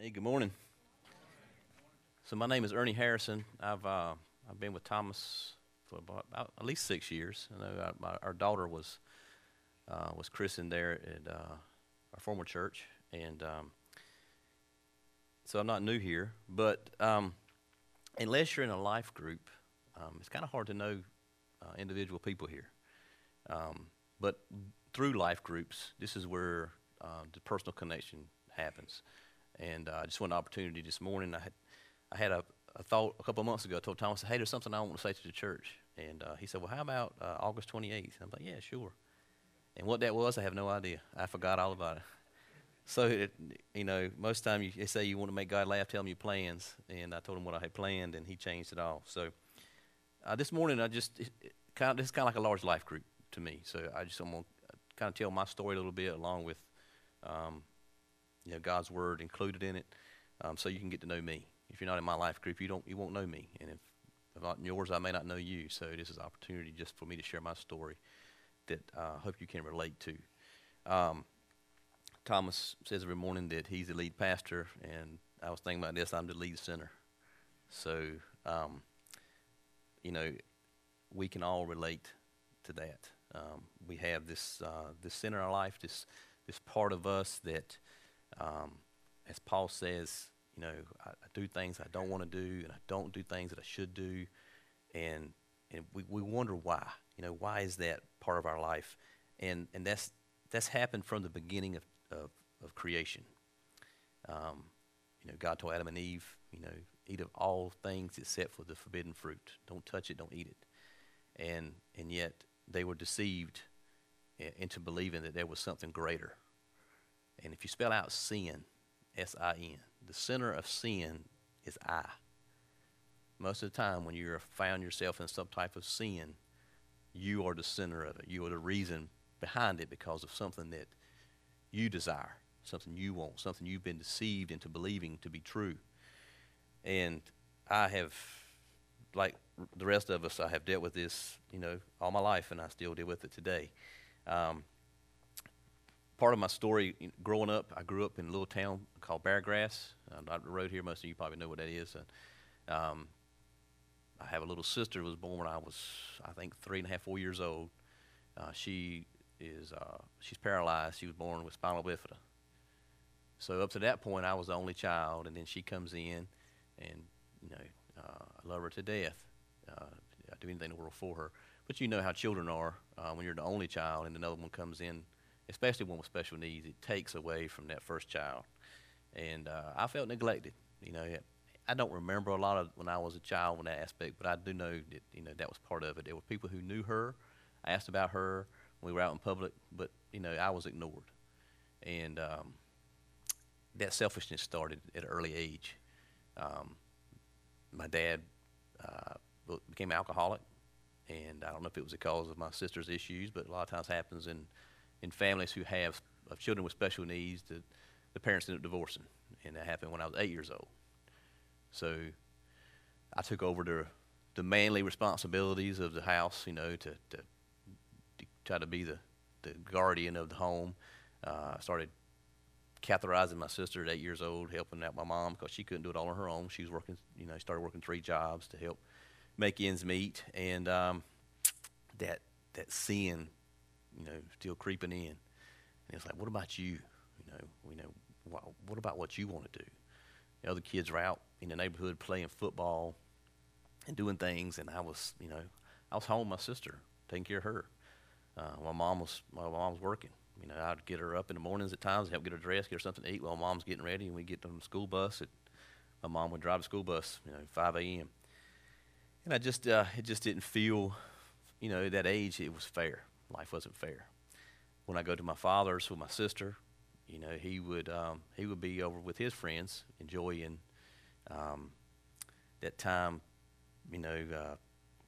Hey, good morning. So my name is Ernie Harrison. I've uh, I've been with Thomas for about, about at least six years. I know our, my, our daughter was uh, was christened there at uh, our former church, and um, so I'm not new here. But um, unless you're in a life group, um, it's kind of hard to know uh, individual people here. Um, but through life groups, this is where uh, the personal connection happens. And uh, I just wanted an opportunity this morning. I had, I had a, a thought a couple months ago. I told Thomas, hey, there's something I want to say to the church. And uh, he said, well, how about uh, August 28th? I'm like, yeah, sure. And what that was, I have no idea. I forgot all about it. So, it, you know, most time you say you want to make God laugh, tell him your plans. And I told him what I had planned, and he changed it all. So uh, this morning, I just, kind of, this is kind of like a large life group to me. So I just want to kind of tell my story a little bit along with um, you know, God's word included in it, um, so you can get to know me. If you're not in my life group, you don't you won't know me, and if, if not in yours, I may not know you. So this is an opportunity just for me to share my story that uh, I uh, hope you can relate to. Um, Thomas says every morning that he's the lead pastor, and I was thinking about this. I'm the lead sinner, so um, you know we can all relate to that. Um, we have this uh, this sin in our life, this this part of us that um, as Paul says, you know, I, I do things I don't want to do, and I don't do things that I should do, and and we, we wonder why. You know, why is that part of our life? And and that's that's happened from the beginning of of, of creation. Um, you know, God told Adam and Eve, you know, eat of all things except for the forbidden fruit. Don't touch it. Don't eat it. And and yet they were deceived into believing that there was something greater and if you spell out sin, S I N, the center of sin is I. Most of the time, when you found yourself in some type of sin, you are the center of it. You are the reason behind it because of something that you desire, something you want, something you've been deceived into believing to be true. And I have, like the rest of us, I have dealt with this, you know, all my life, and I still deal with it today. Um, part of my story growing up, I grew up in a little town called Beargrass. Uh, the road here, most of you probably know what that is. And, um, I have a little sister who was born when I was, I think, three and a half, four years old. Uh, she is uh, she's paralyzed. She was born with spinal bifida. So up to that point, I was the only child, and then she comes in, and you know, uh, I love her to death. Uh, I do anything in the world for her. But you know how children are uh, when you're the only child, and another one comes in especially one with special needs, it takes away from that first child. And uh, I felt neglected. You know, I don't remember a lot of when I was a child in that aspect, but I do know that you know that was part of it. There were people who knew her, asked about her when we were out in public, but you know I was ignored, and um, that selfishness started at an early age. Um, my dad uh, became alcoholic, and I don't know if it was a because of my sister's issues, but a lot of times happens in in families who have of children with special needs, the, the parents end up divorcing, and that happened when I was eight years old. So I took over the the manly responsibilities of the house, you know, to, to, to try to be the, the guardian of the home. Uh, I started catheterizing my sister at eight years old, helping out my mom because she couldn't do it all on her own. She was working, you know, started working three jobs to help make ends meet, and um, that that sin you know, still creeping in. And it's like, what about you? You know, you know, what, what about what you want to do? The other kids were out in the neighborhood playing football and doing things, and I was, you know, I was home with my sister, taking care of her. Uh, my mom was, my mom was working. You know, I'd get her up in the mornings at times, help get her dressed, get her something to eat while mom's getting ready, and we get on the school bus. At, my mom would drive the school bus, you know, 5 a.m. And I just, uh, it just didn't feel, you know, at that age it was fair life wasn't fair. When I go to my father's with my sister, you know, he would um, he would be over with his friends, enjoying um, that time, you know, uh,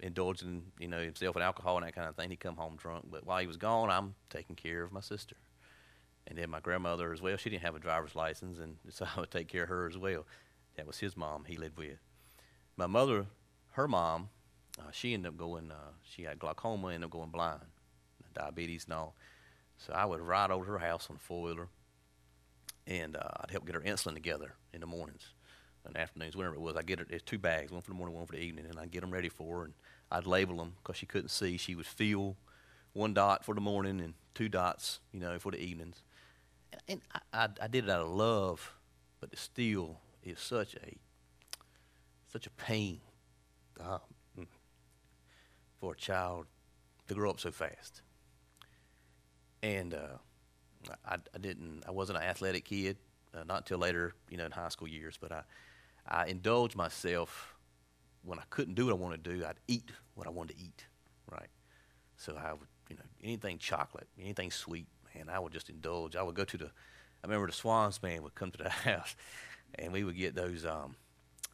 indulging, you know, himself in alcohol and that kind of thing. He'd come home drunk, but while he was gone, I'm taking care of my sister. And then my grandmother as well. She didn't have a driver's license, and so I would take care of her as well. That was his mom. He lived with. My mother, her mom, uh, she ended up going. Uh, she had glaucoma, ended up going blind diabetes and all. So I would ride over to her house on a four wheeler, and uh, I'd help get her insulin together in the mornings and afternoons, whenever it was. I'd get her it's two bags, one for the morning, one for the evening, and I'd get them ready for her, and I'd label them because she couldn't see. She would feel one dot for the morning and two dots, you know, for the evenings. And, and I, I, I did it out of love, but it still is such a such a pain uh, for a child to grow up so fast. And uh, I, I didn't, I wasn't an athletic kid, uh, not until later, you know, in high school years. But I, I indulged myself when I couldn't do what I wanted to do. I'd eat what I wanted to eat, right? So I would, you know, anything chocolate, anything sweet, man, I would just indulge. I would go to the, I remember the Schwan's band would come to the house, and we would get those, um,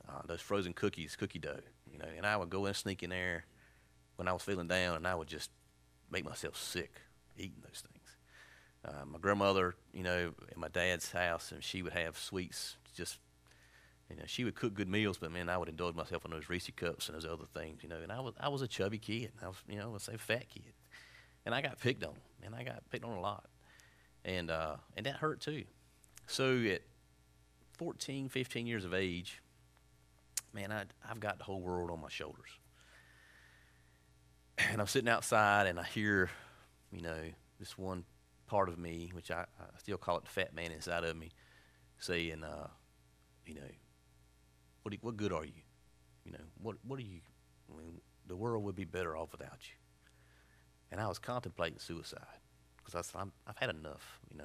uh, those frozen cookies, cookie dough, you know, and I would go and sneak in there when I was feeling down, and I would just make myself sick eating those things. Uh, my grandmother, you know, at my dad's house, and she would have sweets. Just, you know, she would cook good meals, but man, I would indulge myself on those Reese cups and those other things, you know. And I was, I was a chubby kid. I was, you know, let's say fat kid, and I got picked on, and I got picked on a lot, and uh, and that hurt too. So at 14, 15 years of age, man, I, I've got the whole world on my shoulders and I'm sitting outside and I hear, you know, this one part of me, which I, I still call it the fat man inside of me, saying, uh, you know, what, you, what good are you? You know, what, what are you? I mean, the world would be better off without you. And I was contemplating suicide because I said, I'm, I've had enough, you know.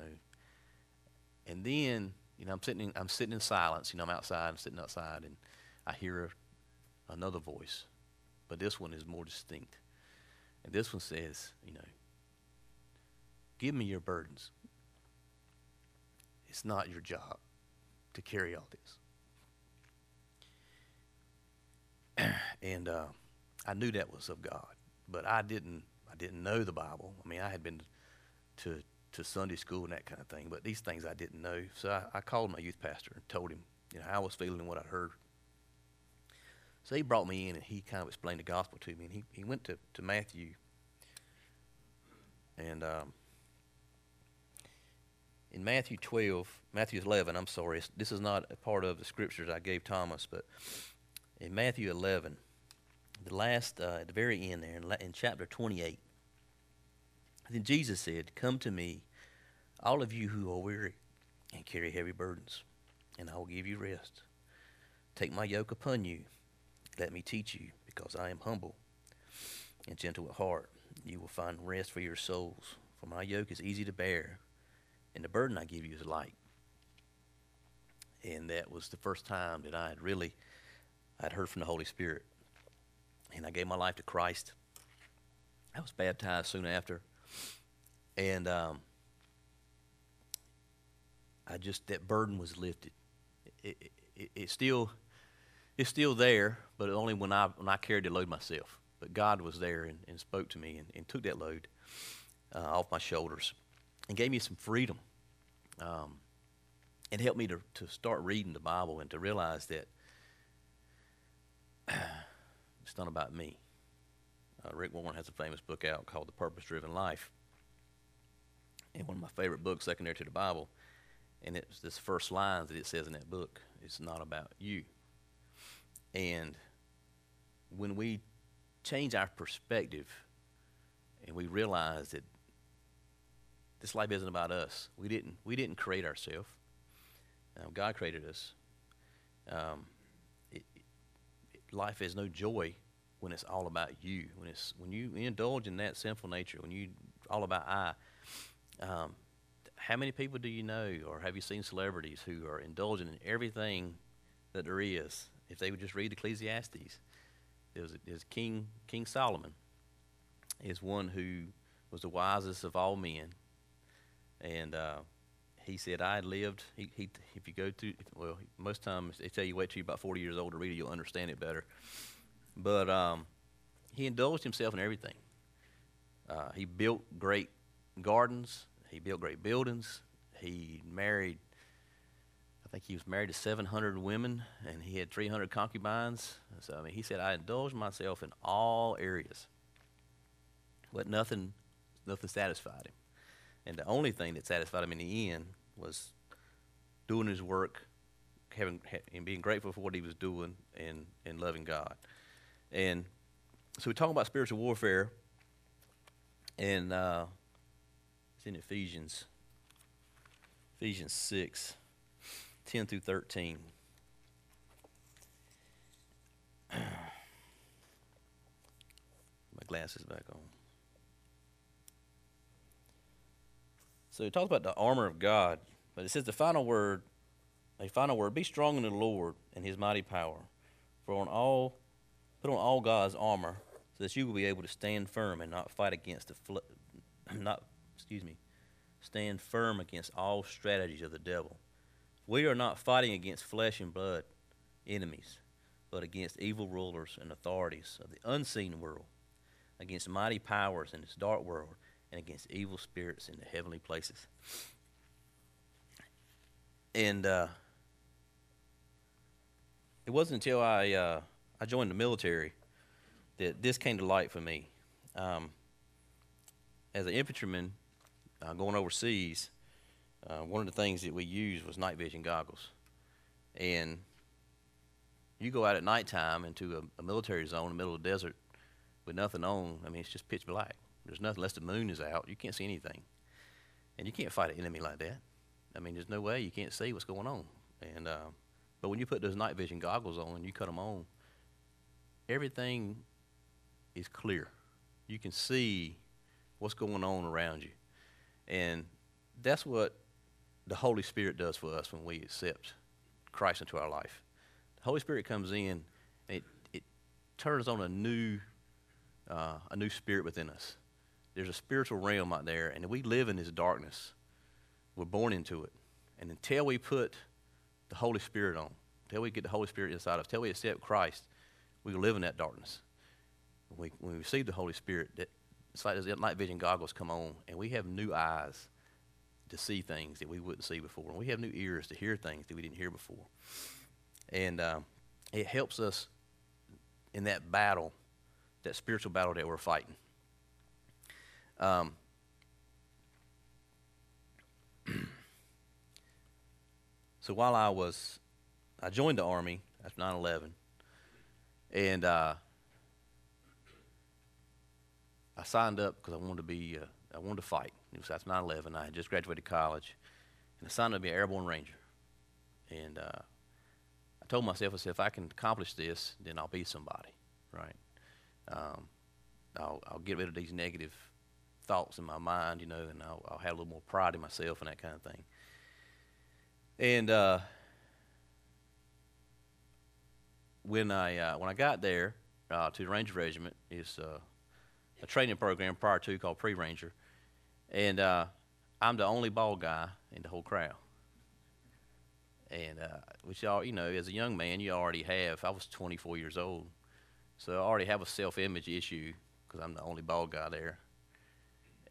And then, you know, I'm sitting, in, I'm sitting in silence. You know, I'm outside, I'm sitting outside, and I hear another voice, but this one is more distinct. And this one says, you know, give me your burdens. It's not your job to carry all this. and uh, I knew that was of God, but I didn't. I didn't know the Bible. I mean, I had been to to Sunday school and that kind of thing, but these things I didn't know. So I, I called my youth pastor and told him, you know, how I was feeling and what I'd heard. So he brought me in and he kind of explained the gospel to me. And he, he went to, to Matthew. And um, in Matthew 12, Matthew 11, I'm sorry, this is not a part of the scriptures I gave Thomas, but in Matthew 11, the last, uh, at the very end there, in, in chapter 28, then Jesus said, Come to me, all of you who are weary and carry heavy burdens, and I will give you rest. Take my yoke upon you let me teach you, because I am humble and gentle at heart. You will find rest for your souls. For my yoke is easy to bear, and the burden I give you is light. And that was the first time that I had really I'd heard from the Holy Spirit. And I gave my life to Christ. I was baptized soon after. And um, I just, that burden was lifted. It, it, it, it still it's still there, but only when I when I carried the load myself. But God was there and, and spoke to me and, and took that load uh, off my shoulders and gave me some freedom. Um, and helped me to, to start reading the Bible and to realize that it's not about me. Uh, Rick Warren has a famous book out called The Purpose Driven Life. And one of my favorite books, secondary to the Bible. And it's this first line that it says in that book it's not about you. And when we change our perspective and we realize that this life isn't about us, we didn't, we didn't create ourselves. Um, God created us. Um, it, it, life is no joy when it's all about you. When it's when you indulge in that sinful nature, when you all about I. Um, how many people do you know, or have you seen celebrities who are indulging in everything that there is, if they would just read Ecclesiastes. There's King, King Solomon is one who was the wisest of all men. And uh, he said, I lived, he, he, if you go through, well, most times they tell you wait till you're about 40 years old to read it, you'll understand it better. But um, he indulged himself in everything. Uh, he built great gardens, he built great buildings, he married I think he was married to 700 women and he had 300 concubines. So, I mean, he said, I indulged myself in all areas. But nothing, nothing satisfied him. And the only thing that satisfied him in the end was doing his work, having and being grateful for what he was doing, and and loving God. And so we talk about spiritual warfare, and uh, it's in Ephesians, Ephesians 6, 10 through 13. My glasses back on. So it talks about the armor of God, but it says the final word, a final word, be strong in the Lord and his mighty power. For on all put on all God's armor, so that you will be able to stand firm and not fight against the fl- not excuse me, stand firm against all strategies of the devil. We are not fighting against flesh and blood enemies, but against evil rulers and authorities of the unseen world, against mighty powers in this dark world, and against evil spirits in the heavenly places. And uh, it wasn't until I uh, I joined the military that this came to light for me. Um, as an infantryman uh, going overseas, uh, one of the things that we used was night vision goggles. And you go out at nighttime into a, a military zone in the middle of the desert with nothing on. I mean, it's just pitch black. There's nothing unless the moon is out. You can't see anything, and you can't fight an enemy like that. I mean, there's no way you can't see what's going on. And uh, but when you put those night vision goggles on and you cut them on, everything is clear. You can see what's going on around you, and that's what the Holy Spirit does for us when we accept Christ into our life. The Holy Spirit comes in and it, it turns on a new uh, a new spirit within us. There's a spiritual realm out there, and we live in this darkness. We're born into it. And until we put the Holy Spirit on, until we get the Holy Spirit inside of us, until we accept Christ, we live in that darkness. When we, when we receive the Holy Spirit, that, it's like those night vision goggles come on, and we have new eyes to see things that we wouldn't see before. And we have new ears to hear things that we didn't hear before. And um, it helps us in that battle, that spiritual battle that we're fighting. Um, so while I was, I joined the Army after 9 11, and uh, I signed up because I wanted to be, uh, I wanted to fight. It was after 9 11. I had just graduated college, and I signed up to be an airborne ranger. And uh, I told myself, I said, if I can accomplish this, then I'll be somebody, right? Um, I'll, I'll get rid of these negative thoughts in my mind, you know, and I'll, I'll have a little more pride in myself and that kind of thing. And uh, when I uh, when I got there uh, to the Ranger Regiment, it's uh, a training program prior to called Pre Ranger, and uh, I'm the only bald guy in the whole crowd. And uh, which y'all, you know, as a young man, you already have. I was 24 years old, so I already have a self-image issue because I'm the only bald guy there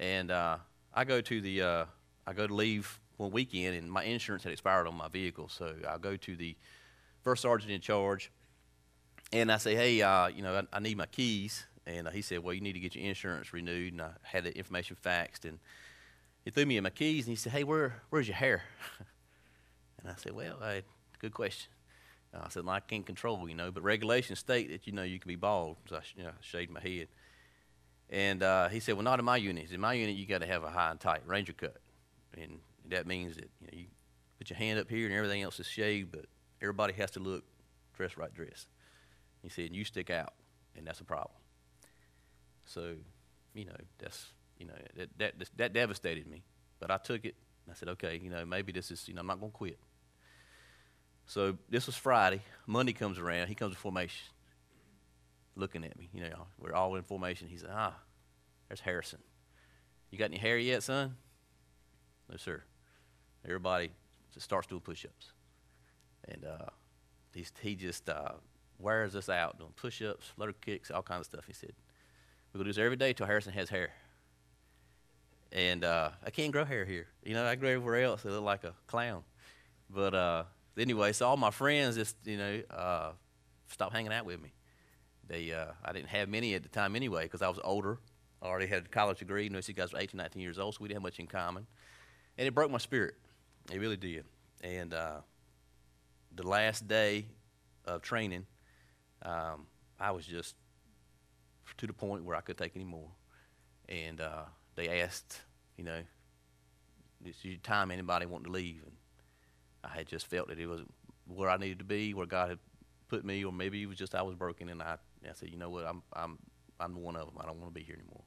and uh, I go to the uh, I go to leave one weekend, and my insurance had expired on my vehicle, so I go to the first sergeant in charge, and I say, hey, uh, you know, I, I, need my keys, and uh, he said, well, you need to get your insurance renewed, and I had the information faxed, and he threw me in my keys, and he said, hey, where where's your hair? and I said, well, good question. I said, well, I can't control, you know, but regulations state that you know you can be bald, so I you know, shaved my head. And uh, he said, well, not in my unit. He said, In my unit, you got to have a high and tight ranger cut. And that means that you, know, you put your hand up here and everything else is shaved, but everybody has to look dressed right dress. He said, you stick out, and that's a problem. So, you know, that's, you know, that, that, that devastated me. But I took it. I said, okay, you know, maybe this is, you know, I'm not going to quit. So this was Friday. Monday comes around. He comes to formation looking at me. You know, we're all in formation. He said, Ah, there's Harrison. You got any hair yet, son? No, sir. Everybody just starts doing push ups. And uh, he's, he just uh, wears us out doing push ups, flutter kicks, all kinds of stuff. He said, We're going to do this every day till Harrison has hair. And uh, I can't grow hair here. You know, I grow everywhere else. I look like a clown. But uh, anyway, so all my friends just, you know, uh, stopped hanging out with me. They, uh, I didn't have many at the time anyway because I was older. I already had a college degree. You know, these guys were 18, 19 years old, so we didn't have much in common. And it broke my spirit. It really did. and uh, the last day of training, um, I was just to the point where I could take any more. And uh, they asked, you know, is your time anybody wanting to leave? And I had just felt that it wasn't where I needed to be, where God had put me, or maybe it was just I was broken, and I, I said, you know what, I'm I'm I'm one of them. I don't want to be here anymore.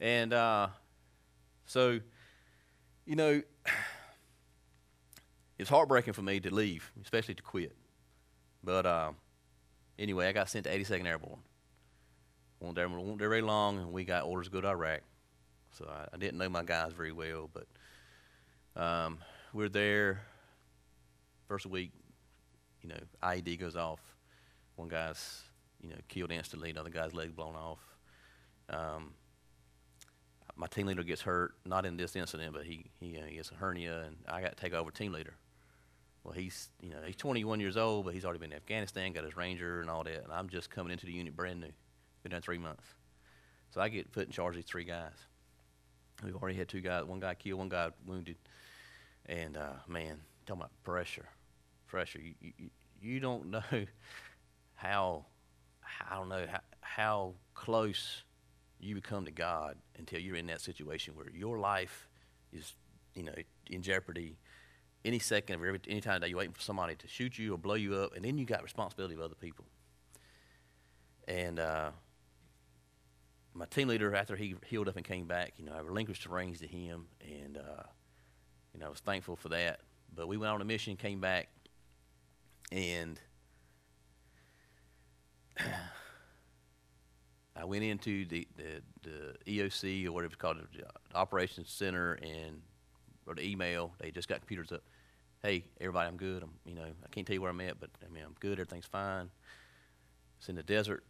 And uh, so, you know, it's heartbreaking for me to leave, especially to quit. But uh, anyway, I got sent to 82nd Airborne. Won't there, won't there very long, and we got orders to go to Iraq. So I, I didn't know my guys very well, but um, we're there. First week, you know, IED goes off. One guy's, you know, killed instantly. Another guy's leg blown off. Um, my team leader gets hurt, not in this incident, but he he, uh, he gets a hernia, and I got to take over team leader. Well, he's you know he's 21 years old, but he's already been in Afghanistan, got his Ranger and all that, and I'm just coming into the unit brand new. Been done three months, so I get put in charge of these three guys. We've already had two guys, one guy killed, one guy wounded, and uh, man, talking about pressure, pressure. You you, you don't know how I don't know how, how close you become to God until you're in that situation where your life is, you know, in jeopardy any second of every any time of day, you're waiting for somebody to shoot you or blow you up, and then you got responsibility of other people. And uh, my team leader, after he healed up and came back, you know, I relinquished the reins to him, and uh, you know, I was thankful for that. But we went on a mission, came back, and I went into the, the, the EOC or whatever it's called, the Operations Center, and or the email. They just got computers up. Hey, everybody, I'm good. I'm, you know, I can't tell you where I'm at, but I mean, I'm good. Everything's fine. It's in the desert.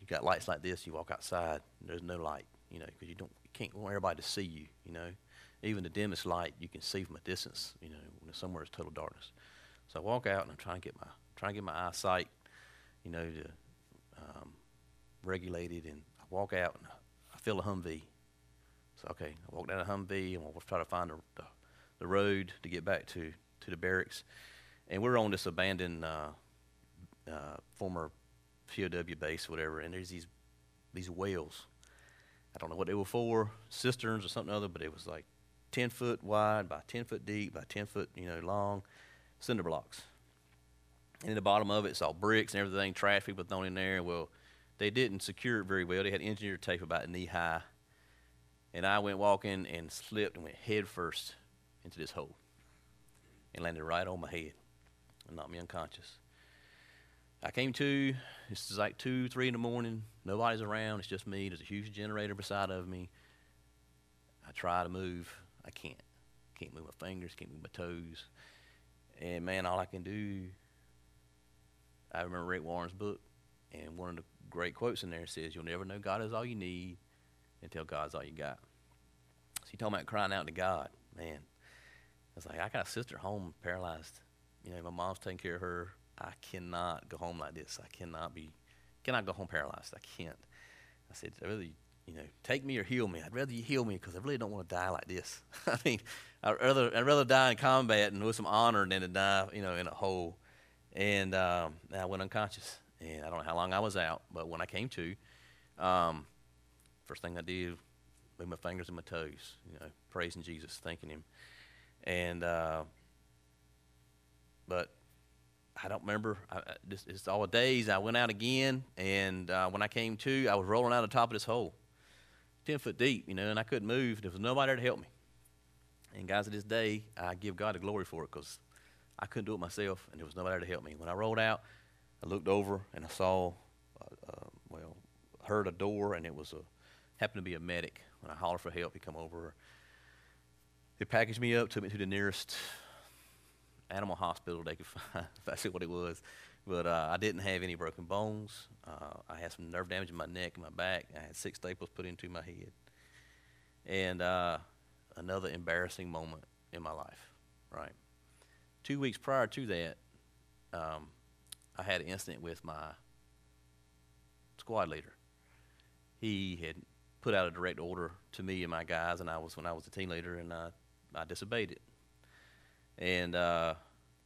You got lights like this. You walk outside. there's no light. You know, because you don't, you can't want everybody to see you. You know, even the dimmest light you can see from a distance. You know, when somewhere is total darkness. So I walk out and I'm trying to get my trying to get my eyesight. You know, to um, regulated, and I walk out and I feel a Humvee. So okay, I walk down a Humvee and we'll try to find the, the, the road to get back to to the barracks, and we're on this abandoned uh, uh, former POW base, whatever, and there's these these wells. I don't know what they were for, cisterns or something other, but it was like 10 foot wide by 10 foot deep by 10 foot, you know, long cinder blocks. And in the bottom of it, it's all bricks and everything, trash people thrown in there. Well, they didn't secure it very well. They had engineer tape about knee high. And I went walking and slipped and went head first into this hole and landed right on my head and knocked me unconscious. I came to, it's like 2, 3 in the morning. Nobody's around. It's just me. There's a huge generator beside of me. I try to move. I can't. Can't move my fingers, can't move my toes. And man, all I can do, I remember Rick Warren's book, and one of the great quotes in there says, You'll never know God is all you need until God's all you got. So you talking about crying out to God, man. I was like, I got a sister home paralyzed. You know, my mom's taking care of her. I cannot go home like this. I cannot be, cannot go home paralyzed. I can't. I said, I really, you know, take me or heal me. I'd rather you heal me because I really don't want to die like this. I mean, I'd rather, I'd rather die in combat and with some honor than to die, you know, in a hole. And um, I went unconscious. And I don't know how long I was out, but when I came to, um, first thing I did, move my fingers and my toes, you know, praising Jesus, thanking Him. And, uh, but I don't remember. I, it's all days. I went out again, and uh, when I came to, I was rolling out the top of this hole, 10 foot deep, you know, and I couldn't move. There was nobody there to help me. And guys, to this day, I give God the glory for it because I couldn't do it myself, and there was nobody there to help me. When I rolled out, I looked over and I saw, uh, uh, well, heard a door, and it was a happened to be a medic. When I hollered for help, he come over. He packaged me up, took me to the nearest animal hospital they could find. That's what it was. But uh, I didn't have any broken bones. Uh, I had some nerve damage in my neck and my back. I had six staples put into my head. And uh, another embarrassing moment in my life, right? Two weeks prior to that, um, I had an incident with my squad leader. He had put out a direct order to me and my guys, and I was when I was the team leader, and I, I disobeyed it. and uh,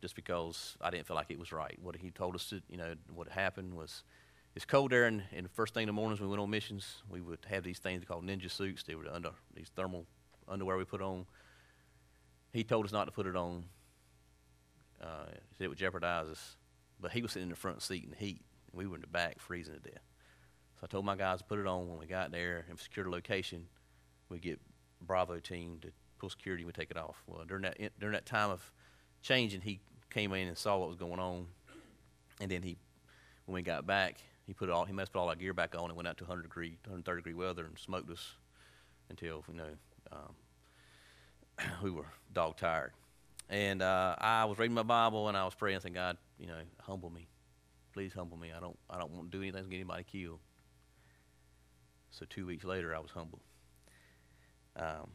just because I didn't feel like it was right. What he told us to, you know, what happened was it's cold there, and, and the first thing in the mornings we went on missions, we would have these things called ninja suits. They were under these thermal underwear we put on. He told us not to put it on. Uh, he said it would jeopardize us. But he was sitting in the front seat in the heat, and we were in the back freezing to death. So I told my guys to put it on when we got there and secure the location. We get Bravo team to pull security and we take it off. Well, during that during that time of changing, he came in and saw what was going on, and then he, when we got back, he put all he must put all our gear back on and went out to 100 degree, 130 degree weather and smoked us until you know um, we were dog tired. And uh, I was reading my Bible and I was praying, saying, God, you know, humble me, please humble me. I don't I don't want to do anything to get anybody killed. So two weeks later, I was humble. Um,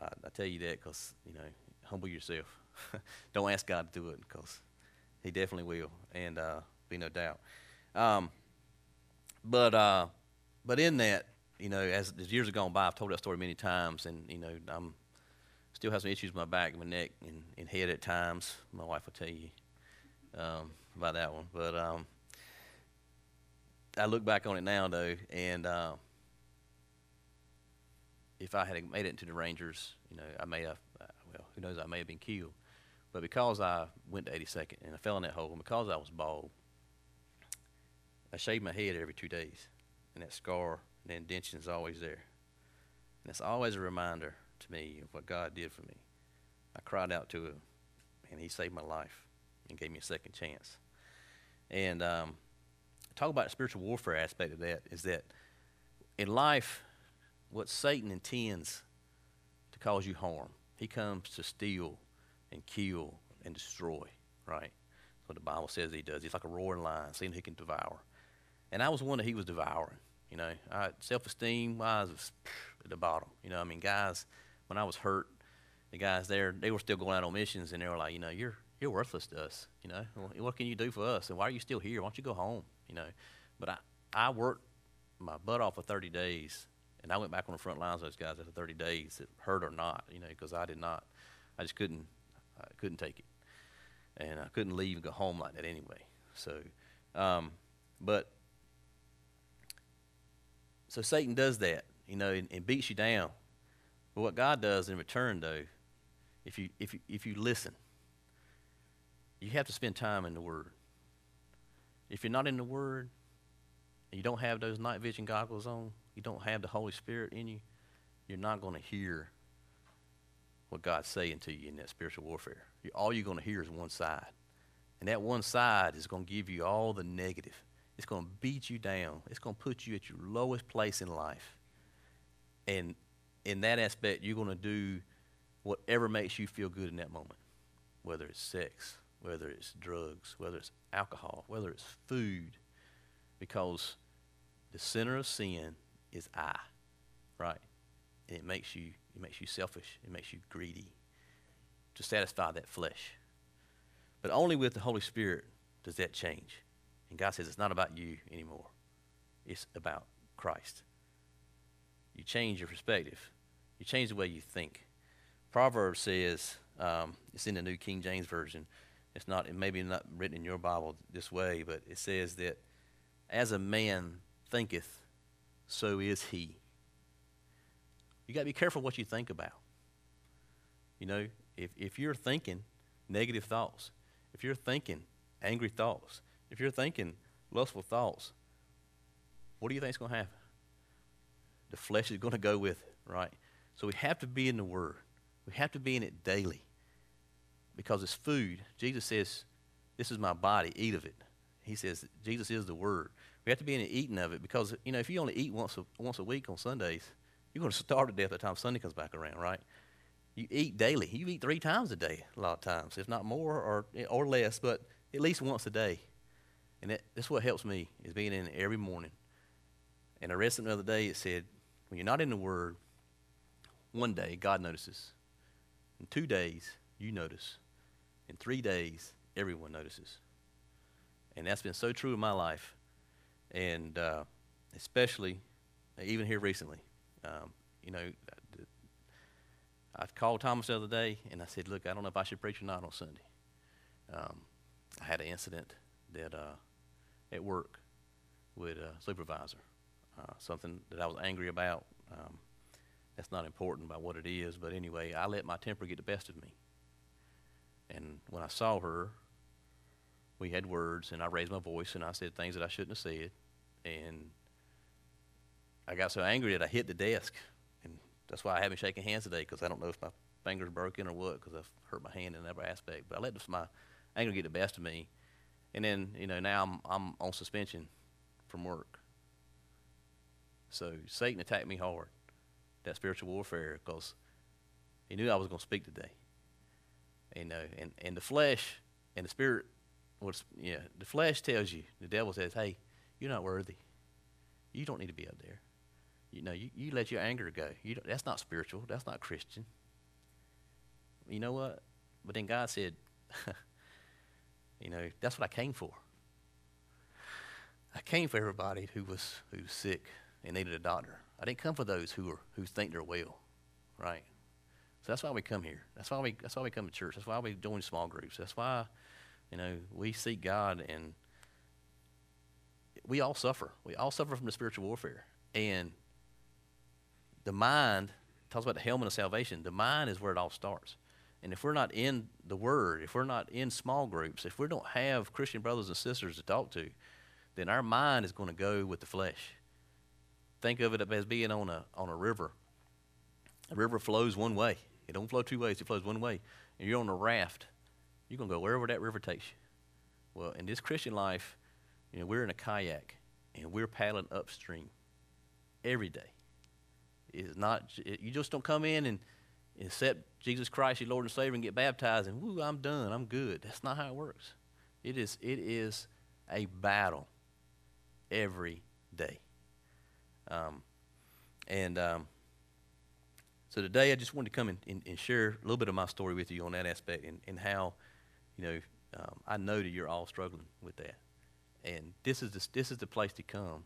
I, I tell you that because you know, humble yourself. don't ask God to do it because He definitely will, and uh, be no doubt. Um, but uh, but in that, you know, as, as years have gone by, I've told that story many times, and you know, I'm still have some issues with my back, and my neck, and, and head at times. My wife will tell you um, about that one, but um, I look back on it now though, and uh, if I had made it into the Rangers, you know, I may have, uh, well, who knows, I may have been killed. But because I went to 82nd and I fell in that hole, and because I was bald, I shaved my head every two days, and that scar and the indention is always there. And it's always a reminder to me of what God did for me. I cried out to Him, and He saved my life and gave me a second chance. And um, talk about the spiritual warfare aspect of that is that in life, what Satan intends to cause you harm, he comes to steal and kill and destroy, right? What the Bible says he does. He's like a roaring lion, seeing he can devour. And I was one that he was devouring. You know, I, self-esteem wise was at the bottom. You know, I mean, guys, when I was hurt, the guys there, they were still going out on missions, and they were like, you know, you're you're worthless to us. You know, what can you do for us? And why are you still here? Why don't you go home? You know, but I I worked my butt off for 30 days, and I went back on the front lines of those guys after 30 days, it hurt or not. You know, because I did not, I just couldn't, I couldn't take it, and I couldn't leave and go home like that anyway. So, um, but so Satan does that, you know, and, and, beats you down. But what God does in return, though, if you, if you, if you listen, you have to spend time in the Word. If you're not in the Word, and you don't have those night vision goggles on, you don't have the Holy Spirit in you, you're not going to hear what God's saying to you in that spiritual warfare. All you're going to hear is one side. And that one side is going to give you all the negative. It's going to beat you down. It's going to put you at your lowest place in life. And in that aspect, you're going to do whatever makes you feel good in that moment, whether it's sex, whether it's drugs, whether it's alcohol, whether it's food, because the center of sin is I, right? And it makes you it makes you selfish. It makes you greedy to satisfy that flesh. But only with the Holy Spirit does that change. And God says it's not about you anymore, it's about Christ. You change your perspective, you change the way you think. Proverbs says, um, it's in the New King James Version. It's not, it maybe not written in your Bible this way, but it says that as a man thinketh, so is he. You got to be careful what you think about. You know, if, if you're thinking negative thoughts, if you're thinking angry thoughts, if you're thinking lustful thoughts, what do you think is going to happen? The flesh is going to go with it, right? So we have to be in the Word. We have to be in it daily because it's food. Jesus says, This is my body, eat of it. He says, Jesus is the Word. We have to be in the eating of it because, you know, if you only eat once a, once a week on Sundays, you're going to starve to death by the time Sunday comes back around, right? You eat daily. You eat three times a day a lot of times, if not more or, or less, but at least once a day. And that, that's what helps me is being in every morning. And I read something the other day. It said, when you're not in the Word, one day God notices. In two days, you notice. In three days, everyone notices. And that's been so true in my life. And uh, especially, even here recently. Um, you know, I called Thomas the other day and I said, Look, I don't know if I should preach or not on Sunday. Um, I had an incident that uh, at work with a supervisor, uh, something that I was angry about. Um, that's not important by what it is, but anyway, I let my temper get the best of me. And when I saw her, we had words, and I raised my voice and I said things that I shouldn't have said. And I got so angry that I hit the desk. And that's why I haven't shaken hands today, because I don't know if my finger's broken or what, because I've hurt my hand in every aspect. But I let this, my anger get the best of me. And then, you know, now I'm, I'm on suspension from work. So Satan attacked me hard, that spiritual warfare, because he knew I was going to speak today. You know, and, and the flesh and the spirit, was, yeah, the flesh tells you, the devil says, hey, you're not worthy. You don't need to be up there. You know, you, you let your anger go. You that's not spiritual. That's not Christian. You know what? But then God said, you know, that's what I came for. I came for everybody who was who's sick and needed a doctor. I didn't come for those who are who think they're well, right? So that's why we come here. That's why we that's why we come to church. That's why we join small groups. That's why, you know, we seek God and we all suffer. We all suffer from the spiritual warfare. And the mind talks about the helmet of salvation. The mind is where it all starts. And if we're not in the Word, if we're not in small groups, if we don't have Christian brothers and sisters to talk to, then our mind is going to go with the flesh. Think of it as being on a on a river. A river flows one way. It don't flow two ways. It flows one way. And you're on a raft. You're gonna go wherever that river takes you. Well, in this Christian life, you know, we're in a kayak and we're paddling upstream every day. It's not you just don't come in and accept Jesus Christ, your Lord and Savior, and get baptized and woo, I'm done, I'm good. That's not how it works. It is it is a battle every day. Um, and um, so today I just wanted to come and, and, and, share a little bit of my story with you on that aspect and, and how, you know, um, I know that you're all struggling with that. And this is the, this is the place to come.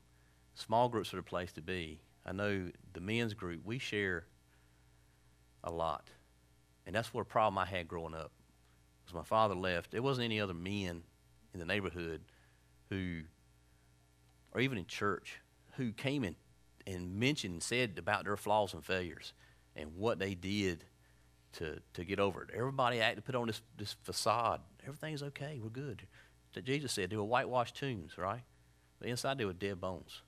Small groups are the place to be. I know the men's group, we share a lot. And that's what a problem I had growing up. Because my father left, there wasn't any other men in the neighborhood who, or even in church, who came in and mentioned and said about their flaws and failures and what they did to, to get over it. Everybody to put on this, this facade. Everything's okay. We're good. Jesus said they were whitewashed tombs, right? But inside they were dead bones.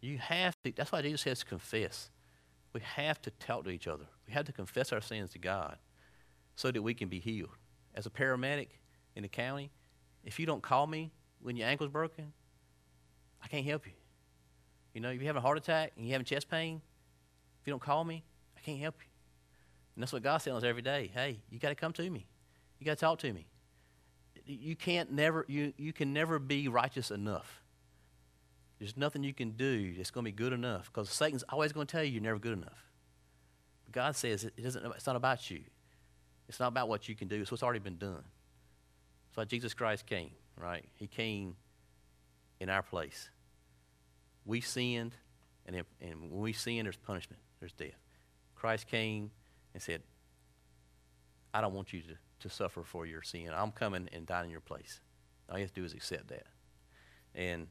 You have to, that's why Jesus says to confess. We have to talk to each other. We have to confess our sins to God so that we can be healed. As a paramedic in the county, if you don't call me when your ankle's broken, I can't help you. You know, if you're having a heart attack and you're having chest pain, if you don't call me, I can't help you. And that's what God's telling us every day. Hey, you got to come to me. You got to talk to me. You can't never, you, you can never be righteous enough. There's nothing you can do that's going to be good enough because Satan's always going to tell you you're never good enough. But God says it doesn't, it's not about you. It's not about what you can do. It's what's already been done. It's why Jesus Christ came, right? He came in our place. We sinned, and, if, and when we sin, there's punishment, there's death. Christ came and said, I don't want you to, to suffer for your sin. I'm coming and dying in your place. All you have to do is accept that. And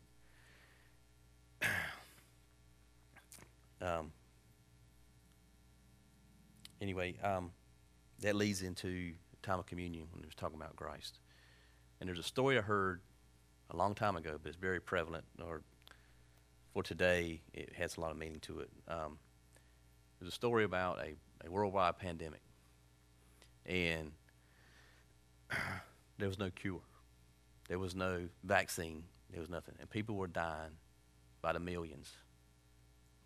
um, anyway, um, that leads into time of communion when he was talking about Christ. And there's a story I heard a long time ago, but it's very prevalent, or for today, it has a lot of meaning to it. Um, there's a story about a, a worldwide pandemic, and there was no cure, there was no vaccine, there was nothing, and people were dying by the millions,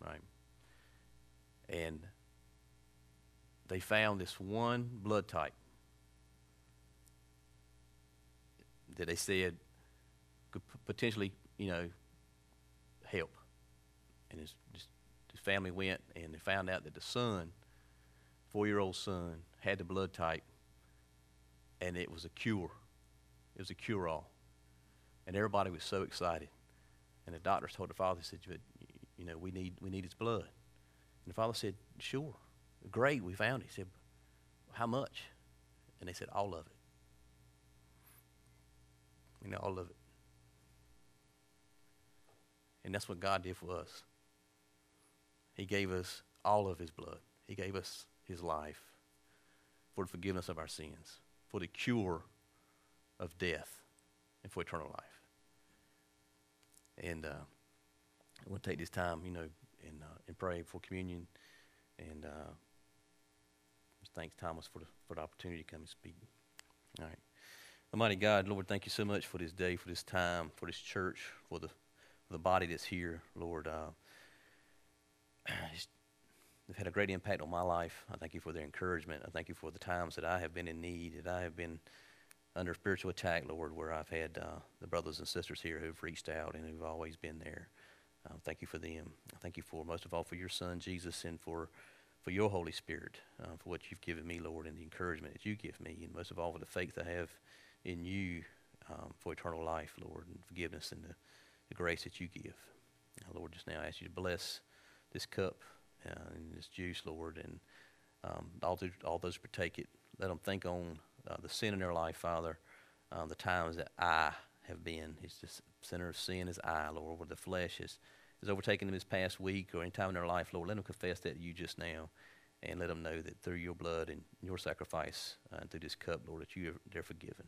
right? And they found this one blood type that they said could potentially, you know, help. And his, his family went and they found out that the son, four year old son, had the blood type and it was a cure. It was a cure all. And everybody was so excited. And the doctors told the father, said, you know, we need, we need his blood. And the father said, sure. Great, we found it. He said, how much? And they said, all of it. You know, all of it. And that's what God did for us. He gave us all of his blood. He gave us his life for the forgiveness of our sins, for the cure of death, and for eternal life. And uh, I want to take this time, you know, and, uh, and pray for communion. And uh, just thanks Thomas for the, for the opportunity to come and speak. All right. Almighty God, Lord, thank you so much for this day, for this time, for this church, for the, for the body that's here, Lord. Uh, they've had a great impact on my life. I thank you for their encouragement. I thank you for the times that I have been in need, that I have been under spiritual attack, Lord, where I've had uh, the brothers and sisters here who've reached out and who've always been there. Uh, thank you for them. Thank you for, most of all, for your son, Jesus, and for, for your Holy Spirit, uh, for what you've given me, Lord, and the encouragement that you give me, and most of all, for the faith I have in you um, for eternal life, Lord, and forgiveness and the, the grace that you give. Lord, just now I ask you to bless this cup uh, and this juice, Lord, and um, all, those, all those partake it. Let them think on uh, the sin in their life, Father, uh, the times that I have been. It's just center of sin is I, Lord, where the flesh is, is overtaken them this past week or any time in their life, Lord. Let them confess that you just now and let them know that through your blood and your sacrifice uh, and through this cup, Lord, that you are, they're forgiven.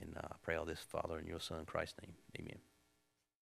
And uh, I pray all this, Father, in your Son, Christ's name. Amen.